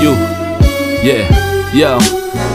You, yeah, yo.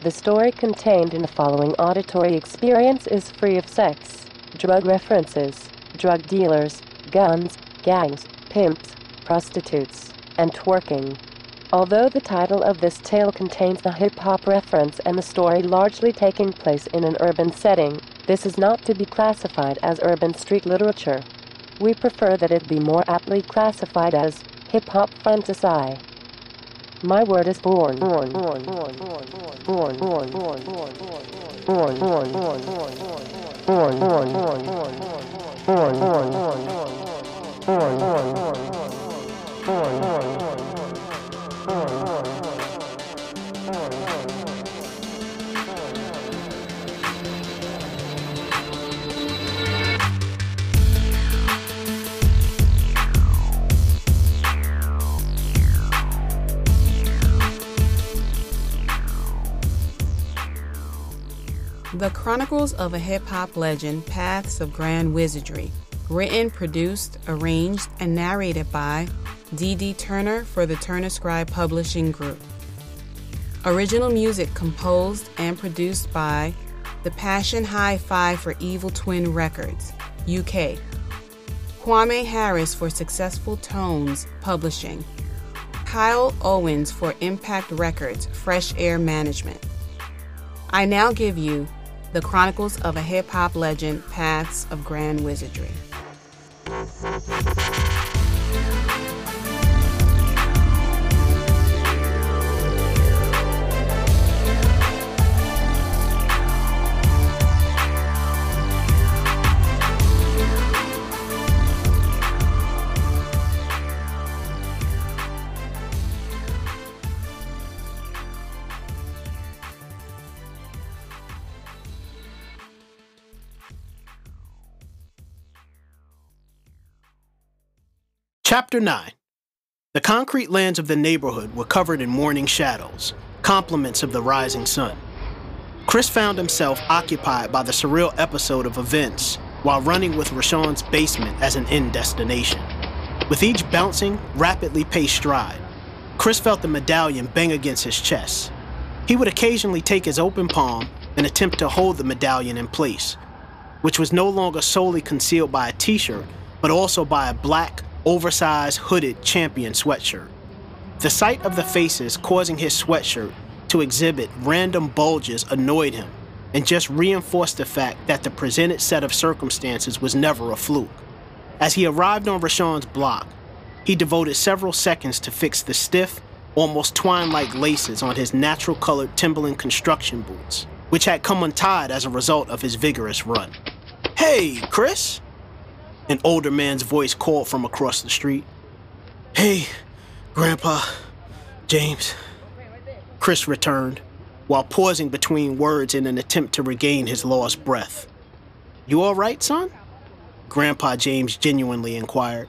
The story contained in the following auditory experience is free of sex, drug references, drug dealers, guns, gangs, pimps, prostitutes, and twerking. Although the title of this tale contains the hip hop reference and the story largely taking place in an urban setting, this is not to be classified as urban street literature. We prefer that it be more aptly classified as hip hop fantasy. My word is born. Born. Born. Born. Born. Born. Born. Born. Born. Born. Born. Born. Born. Born. Born. Born. Born. Born. The Chronicles of a Hip Hop Legend Paths of Grand Wizardry. Written, produced, arranged, and narrated by D.D. Turner for the Turner Scribe Publishing Group. Original music composed and produced by The Passion Hi Fi for Evil Twin Records, UK. Kwame Harris for Successful Tones Publishing. Kyle Owens for Impact Records, Fresh Air Management. I now give you The Chronicles of a Hip Hop Legend Paths of Grand Wizardry. Chapter 9 The concrete lands of the neighborhood were covered in morning shadows, complements of the rising sun. Chris found himself occupied by the surreal episode of events while running with Rashawn's basement as an end destination. With each bouncing, rapidly paced stride, Chris felt the medallion bang against his chest. He would occasionally take his open palm and attempt to hold the medallion in place, which was no longer solely concealed by a t shirt, but also by a black, oversized, hooded champion sweatshirt. The sight of the faces causing his sweatshirt to exhibit random bulges annoyed him and just reinforced the fact that the presented set of circumstances was never a fluke. As he arrived on Rashawn's block, he devoted several seconds to fix the stiff, almost twine like laces on his natural colored Timberland construction boots, which had come untied as a result of his vigorous run. Hey, Chris! An older man's voice called from across the street. Hey, Grandpa, James. Chris returned, while pausing between words in an attempt to regain his lost breath. You all right, son? Grandpa James genuinely inquired.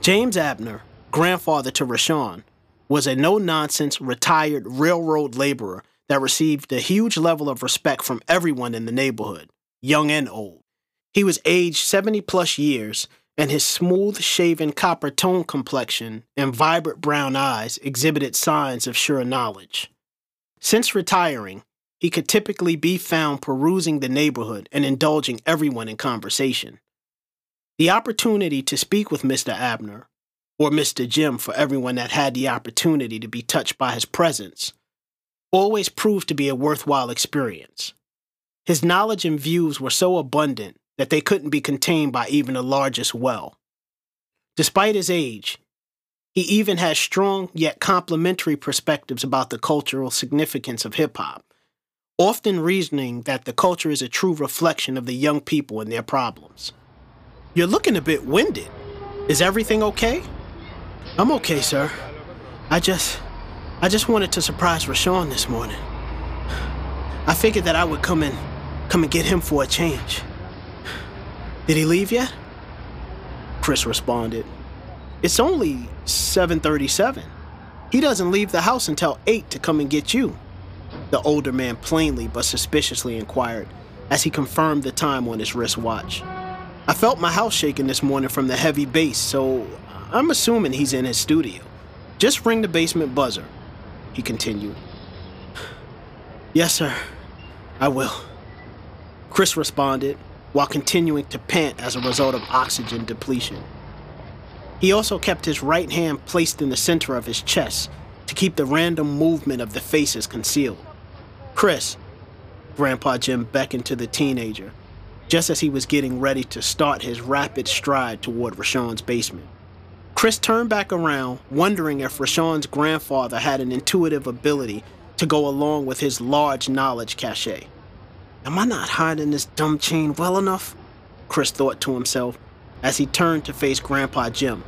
James Abner, grandfather to Rashawn, was a no nonsense retired railroad laborer that received a huge level of respect from everyone in the neighborhood, young and old. He was aged 70 plus years, and his smooth shaven copper tone complexion and vibrant brown eyes exhibited signs of sure knowledge. Since retiring, he could typically be found perusing the neighborhood and indulging everyone in conversation. The opportunity to speak with Mr. Abner, or Mr. Jim for everyone that had the opportunity to be touched by his presence, always proved to be a worthwhile experience. His knowledge and views were so abundant that they couldn't be contained by even the largest well. Despite his age, he even has strong yet complementary perspectives about the cultural significance of hip hop, often reasoning that the culture is a true reflection of the young people and their problems. You're looking a bit winded. Is everything okay? I'm okay, sir. I just I just wanted to surprise Rashawn this morning. I figured that I would come and come and get him for a change. Did he leave yet? Chris responded. It's only 7:37. He doesn't leave the house until 8 to come and get you. The older man plainly but suspiciously inquired as he confirmed the time on his wristwatch. I felt my house shaking this morning from the heavy bass, so I'm assuming he's in his studio. Just ring the basement buzzer, he continued. Yes, sir. I will. Chris responded while continuing to pant as a result of oxygen depletion. He also kept his right hand placed in the center of his chest to keep the random movement of the faces concealed. Chris, Grandpa Jim beckoned to the teenager, just as he was getting ready to start his rapid stride toward Rashawn's basement. Chris turned back around, wondering if Rashawn's grandfather had an intuitive ability to go along with his large knowledge cachet. Am I not hiding this dumb chain well enough? Chris thought to himself as he turned to face Grandpa Jim.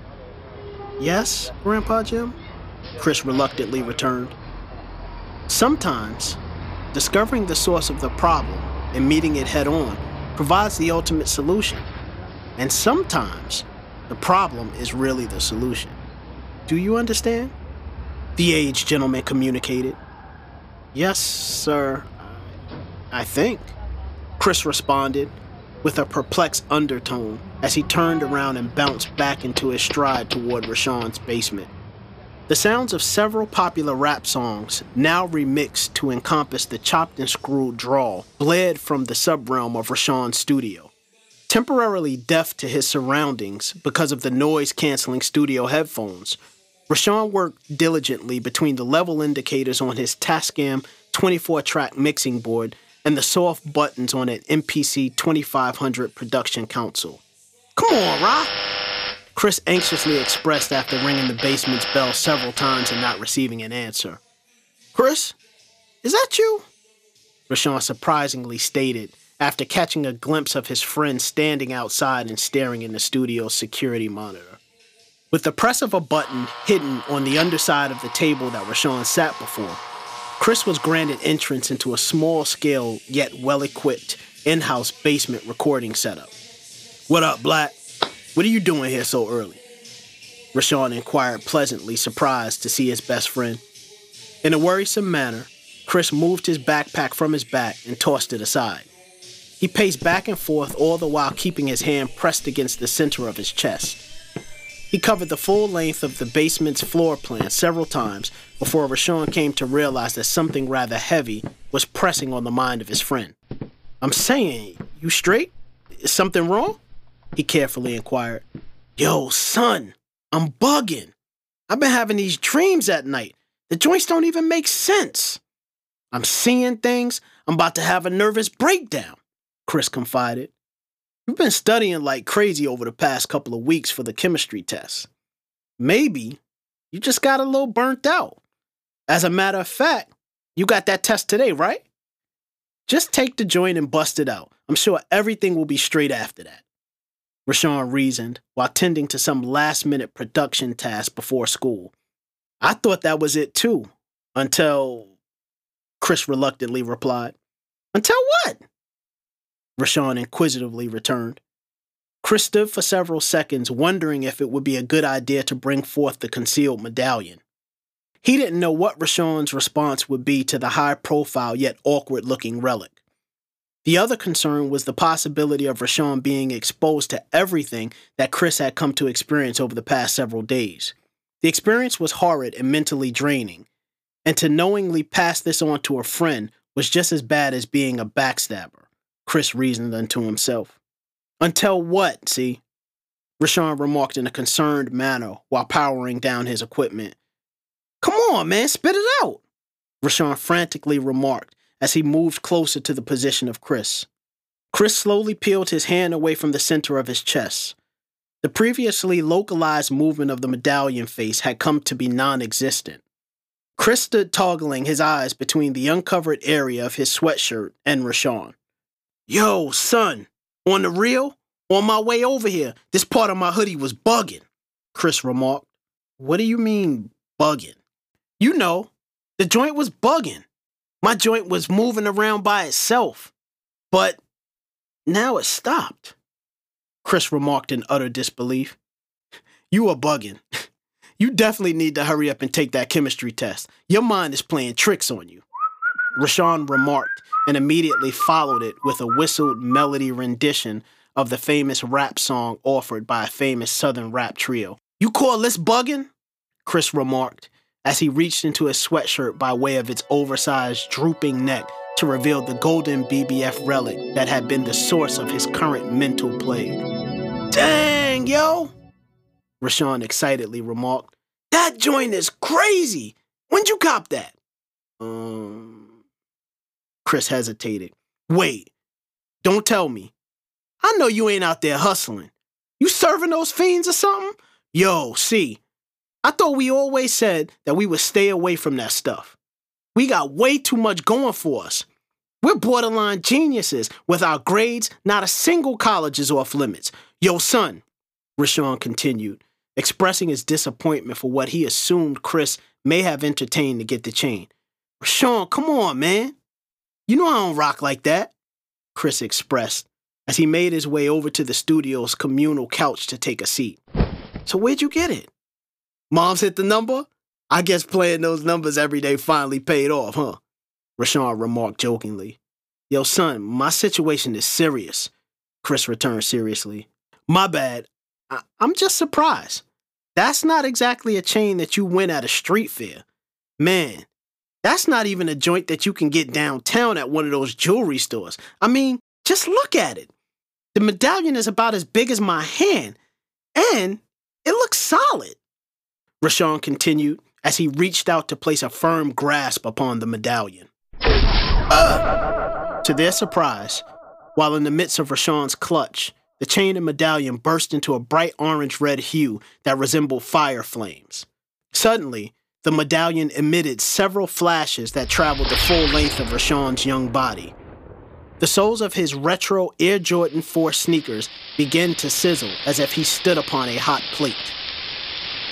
Yes, Grandpa Jim? Chris reluctantly returned. Sometimes, discovering the source of the problem and meeting it head on provides the ultimate solution. And sometimes, the problem is really the solution. Do you understand? The aged gentleman communicated. Yes, sir. I think. Chris responded with a perplexed undertone as he turned around and bounced back into his stride toward Rashawn's basement. The sounds of several popular rap songs, now remixed to encompass the chopped and screwed drawl, bled from the subrealm of Rashawn's studio. Temporarily deaf to his surroundings because of the noise canceling studio headphones, Rashawn worked diligently between the level indicators on his Tascam 24 track mixing board and the soft buttons on an MPC 2500 production console. Come on, Rock! Chris anxiously expressed after ringing the basement's bell several times and not receiving an answer. Chris, is that you? Rashawn surprisingly stated after catching a glimpse of his friend standing outside and staring in the studio's security monitor. With the press of a button hidden on the underside of the table that Rashawn sat before, Chris was granted entrance into a small scale yet well equipped in house basement recording setup. What up, Black? What are you doing here so early? Rashawn inquired pleasantly, surprised to see his best friend. In a worrisome manner, Chris moved his backpack from his back and tossed it aside. He paced back and forth, all the while keeping his hand pressed against the center of his chest. He covered the full length of the basement's floor plan several times before Rashawn came to realize that something rather heavy was pressing on the mind of his friend. I'm saying, you straight? Is something wrong? He carefully inquired. Yo, son, I'm bugging. I've been having these dreams at night. The joints don't even make sense. I'm seeing things. I'm about to have a nervous breakdown, Chris confided. You've been studying like crazy over the past couple of weeks for the chemistry test. Maybe you just got a little burnt out. As a matter of fact, you got that test today, right? Just take the joint and bust it out. I'm sure everything will be straight after that. Rashawn reasoned while tending to some last minute production task before school. I thought that was it too, until. Chris reluctantly replied. Until what? Rashawn inquisitively returned. Chris stood for several seconds, wondering if it would be a good idea to bring forth the concealed medallion. He didn't know what Rashawn's response would be to the high profile yet awkward looking relic. The other concern was the possibility of Rashawn being exposed to everything that Chris had come to experience over the past several days. The experience was horrid and mentally draining, and to knowingly pass this on to a friend was just as bad as being a backstabber. Chris reasoned unto himself. Until what, C? Rashawn remarked in a concerned manner while powering down his equipment. Come on, man, spit it out, Rashawn frantically remarked as he moved closer to the position of Chris. Chris slowly peeled his hand away from the center of his chest. The previously localized movement of the medallion face had come to be non existent. Chris stood toggling his eyes between the uncovered area of his sweatshirt and Rashawn. Yo, son, on the real? On my way over here, this part of my hoodie was bugging, Chris remarked. What do you mean, bugging? You know, the joint was bugging. My joint was moving around by itself. But now it stopped, Chris remarked in utter disbelief. You are bugging. You definitely need to hurry up and take that chemistry test. Your mind is playing tricks on you. Rashawn remarked and immediately followed it with a whistled melody rendition of the famous rap song offered by a famous southern rap trio. You call this bugging? Chris remarked as he reached into his sweatshirt by way of its oversized, drooping neck to reveal the golden BBF relic that had been the source of his current mental plague. Dang, yo! Rashawn excitedly remarked. That joint is crazy. When'd you cop that? Um, Chris hesitated. Wait, don't tell me. I know you ain't out there hustling. You serving those fiends or something? Yo, C, I thought we always said that we would stay away from that stuff. We got way too much going for us. We're borderline geniuses. With our grades, not a single college is off limits. Yo, son, Rashawn continued, expressing his disappointment for what he assumed Chris may have entertained to get the chain. Rashawn, come on, man. You know I don't rock like that, Chris expressed as he made his way over to the studio's communal couch to take a seat. So where'd you get it? Mom's hit the number? I guess playing those numbers every day finally paid off, huh? Rashawn remarked jokingly. Yo, son, my situation is serious, Chris returned seriously. My bad. I- am just surprised. That's not exactly a chain that you win at a street fair. Man, that's not even a joint that you can get downtown at one of those jewelry stores. I mean, just look at it. The medallion is about as big as my hand, and it looks solid. Rashawn continued as he reached out to place a firm grasp upon the medallion. Uh! To their surprise, while in the midst of Rashawn's clutch, the chain and medallion burst into a bright orange red hue that resembled fire flames. Suddenly, the medallion emitted several flashes that traveled the full length of Rashawn's young body. The soles of his retro Air Jordan 4 sneakers began to sizzle as if he stood upon a hot plate.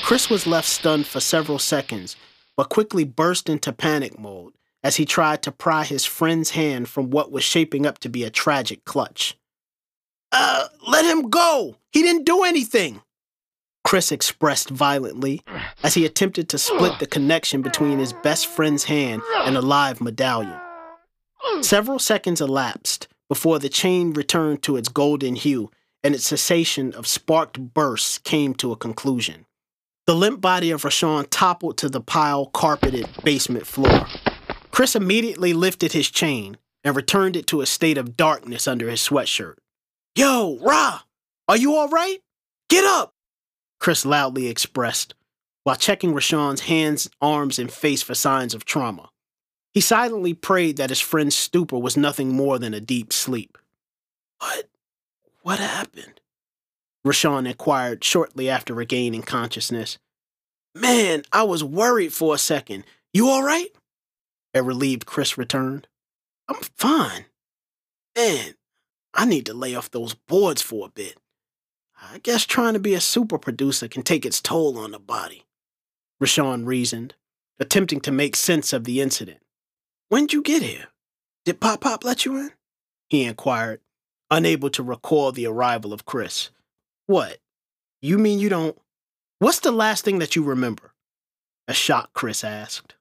Chris was left stunned for several seconds, but quickly burst into panic mode as he tried to pry his friend's hand from what was shaping up to be a tragic clutch. Uh, let him go! He didn't do anything! Chris expressed violently as he attempted to split the connection between his best friend's hand and a live medallion. Several seconds elapsed before the chain returned to its golden hue and its cessation of sparked bursts came to a conclusion. The limp body of Rashawn toppled to the pile carpeted basement floor. Chris immediately lifted his chain and returned it to a state of darkness under his sweatshirt. Yo, Ra, are you all right? Get up! Chris loudly expressed, while checking Rashawn's hands, arms, and face for signs of trauma. He silently prayed that his friend's stupor was nothing more than a deep sleep. What? What happened? Rashawn inquired shortly after regaining consciousness. Man, I was worried for a second. You all right? A relieved Chris returned. I'm fine. Man, I need to lay off those boards for a bit. I guess trying to be a super producer can take its toll on the body. Rashawn reasoned, attempting to make sense of the incident. When'd you get here? Did Pop Pop let you in? He inquired, unable to recall the arrival of Chris. What? You mean you don't? What's the last thing that you remember? A shocked Chris asked.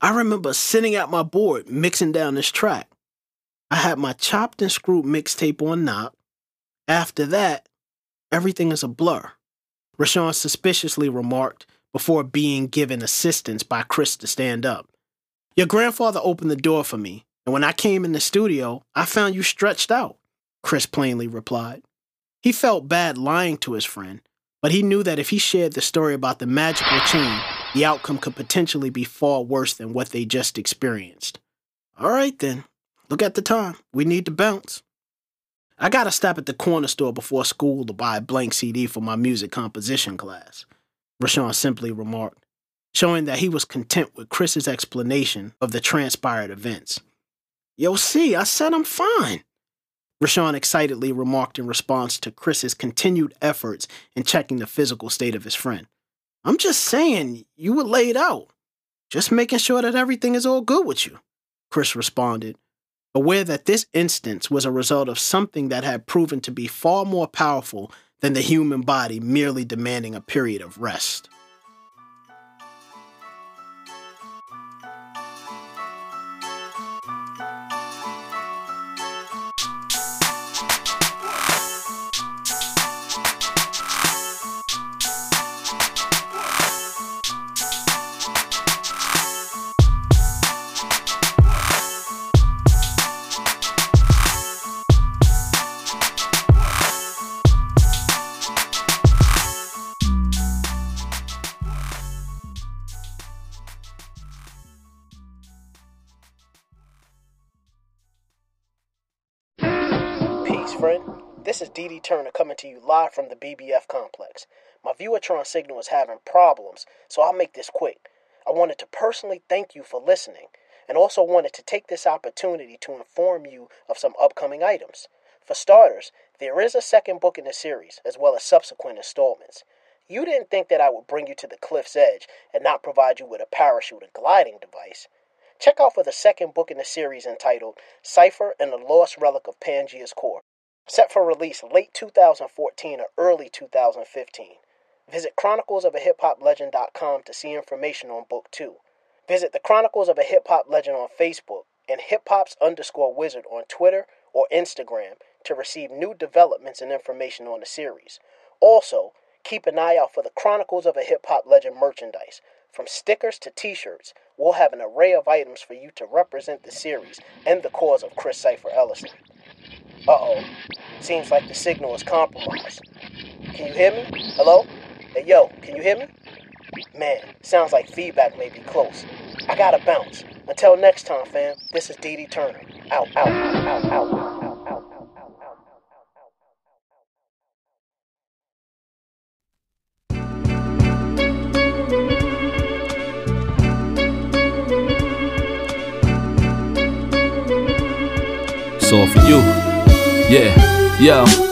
I remember sitting at my board mixing down this track. I had my chopped and screwed mixtape on knock. After that, everything is a blur. Rashawn suspiciously remarked before being given assistance by Chris to stand up. Your grandfather opened the door for me, and when I came in the studio, I found you stretched out, Chris plainly replied. He felt bad lying to his friend, but he knew that if he shared the story about the magical chain, the outcome could potentially be far worse than what they just experienced. All right then, look at the time. We need to bounce. I gotta stop at the corner store before school to buy a blank CD for my music composition class, Rashawn simply remarked, showing that he was content with Chris's explanation of the transpired events. Yo, C, I said I'm fine. Rashawn excitedly remarked in response to Chris's continued efforts in checking the physical state of his friend. I'm just saying, you were laid out. Just making sure that everything is all good with you, Chris responded, aware that this instance was a result of something that had proven to be far more powerful than the human body merely demanding a period of rest. This is Dee Turner coming to you live from the BBF complex. My Viewertron signal is having problems, so I'll make this quick. I wanted to personally thank you for listening, and also wanted to take this opportunity to inform you of some upcoming items. For starters, there is a second book in the series, as well as subsequent installments. You didn't think that I would bring you to the cliff's edge and not provide you with a parachute or gliding device. Check out for the second book in the series entitled Cypher and the Lost Relic of Pangea's Core set for release late 2014 or early 2015. Visit chroniclesofahiphoplegend.com to see information on book 2. Visit the Chronicles of a Hip Hop Legend on Facebook and hip hops underscore wizard on Twitter or Instagram to receive new developments and information on the series. Also, keep an eye out for the Chronicles of a Hip Hop Legend merchandise. From stickers to t shirts, we'll have an array of items for you to represent the series and the cause of Chris Cypher Ellison. Uh oh. Seems like the signal is compromised. Can you hear me? Hello? Hey yo, can you hear me? Man, sounds like feedback may be close. I gotta bounce. Until next time, fam, this is Dee Turner. Out, out, out, out, out, all for you. Yeah, yo.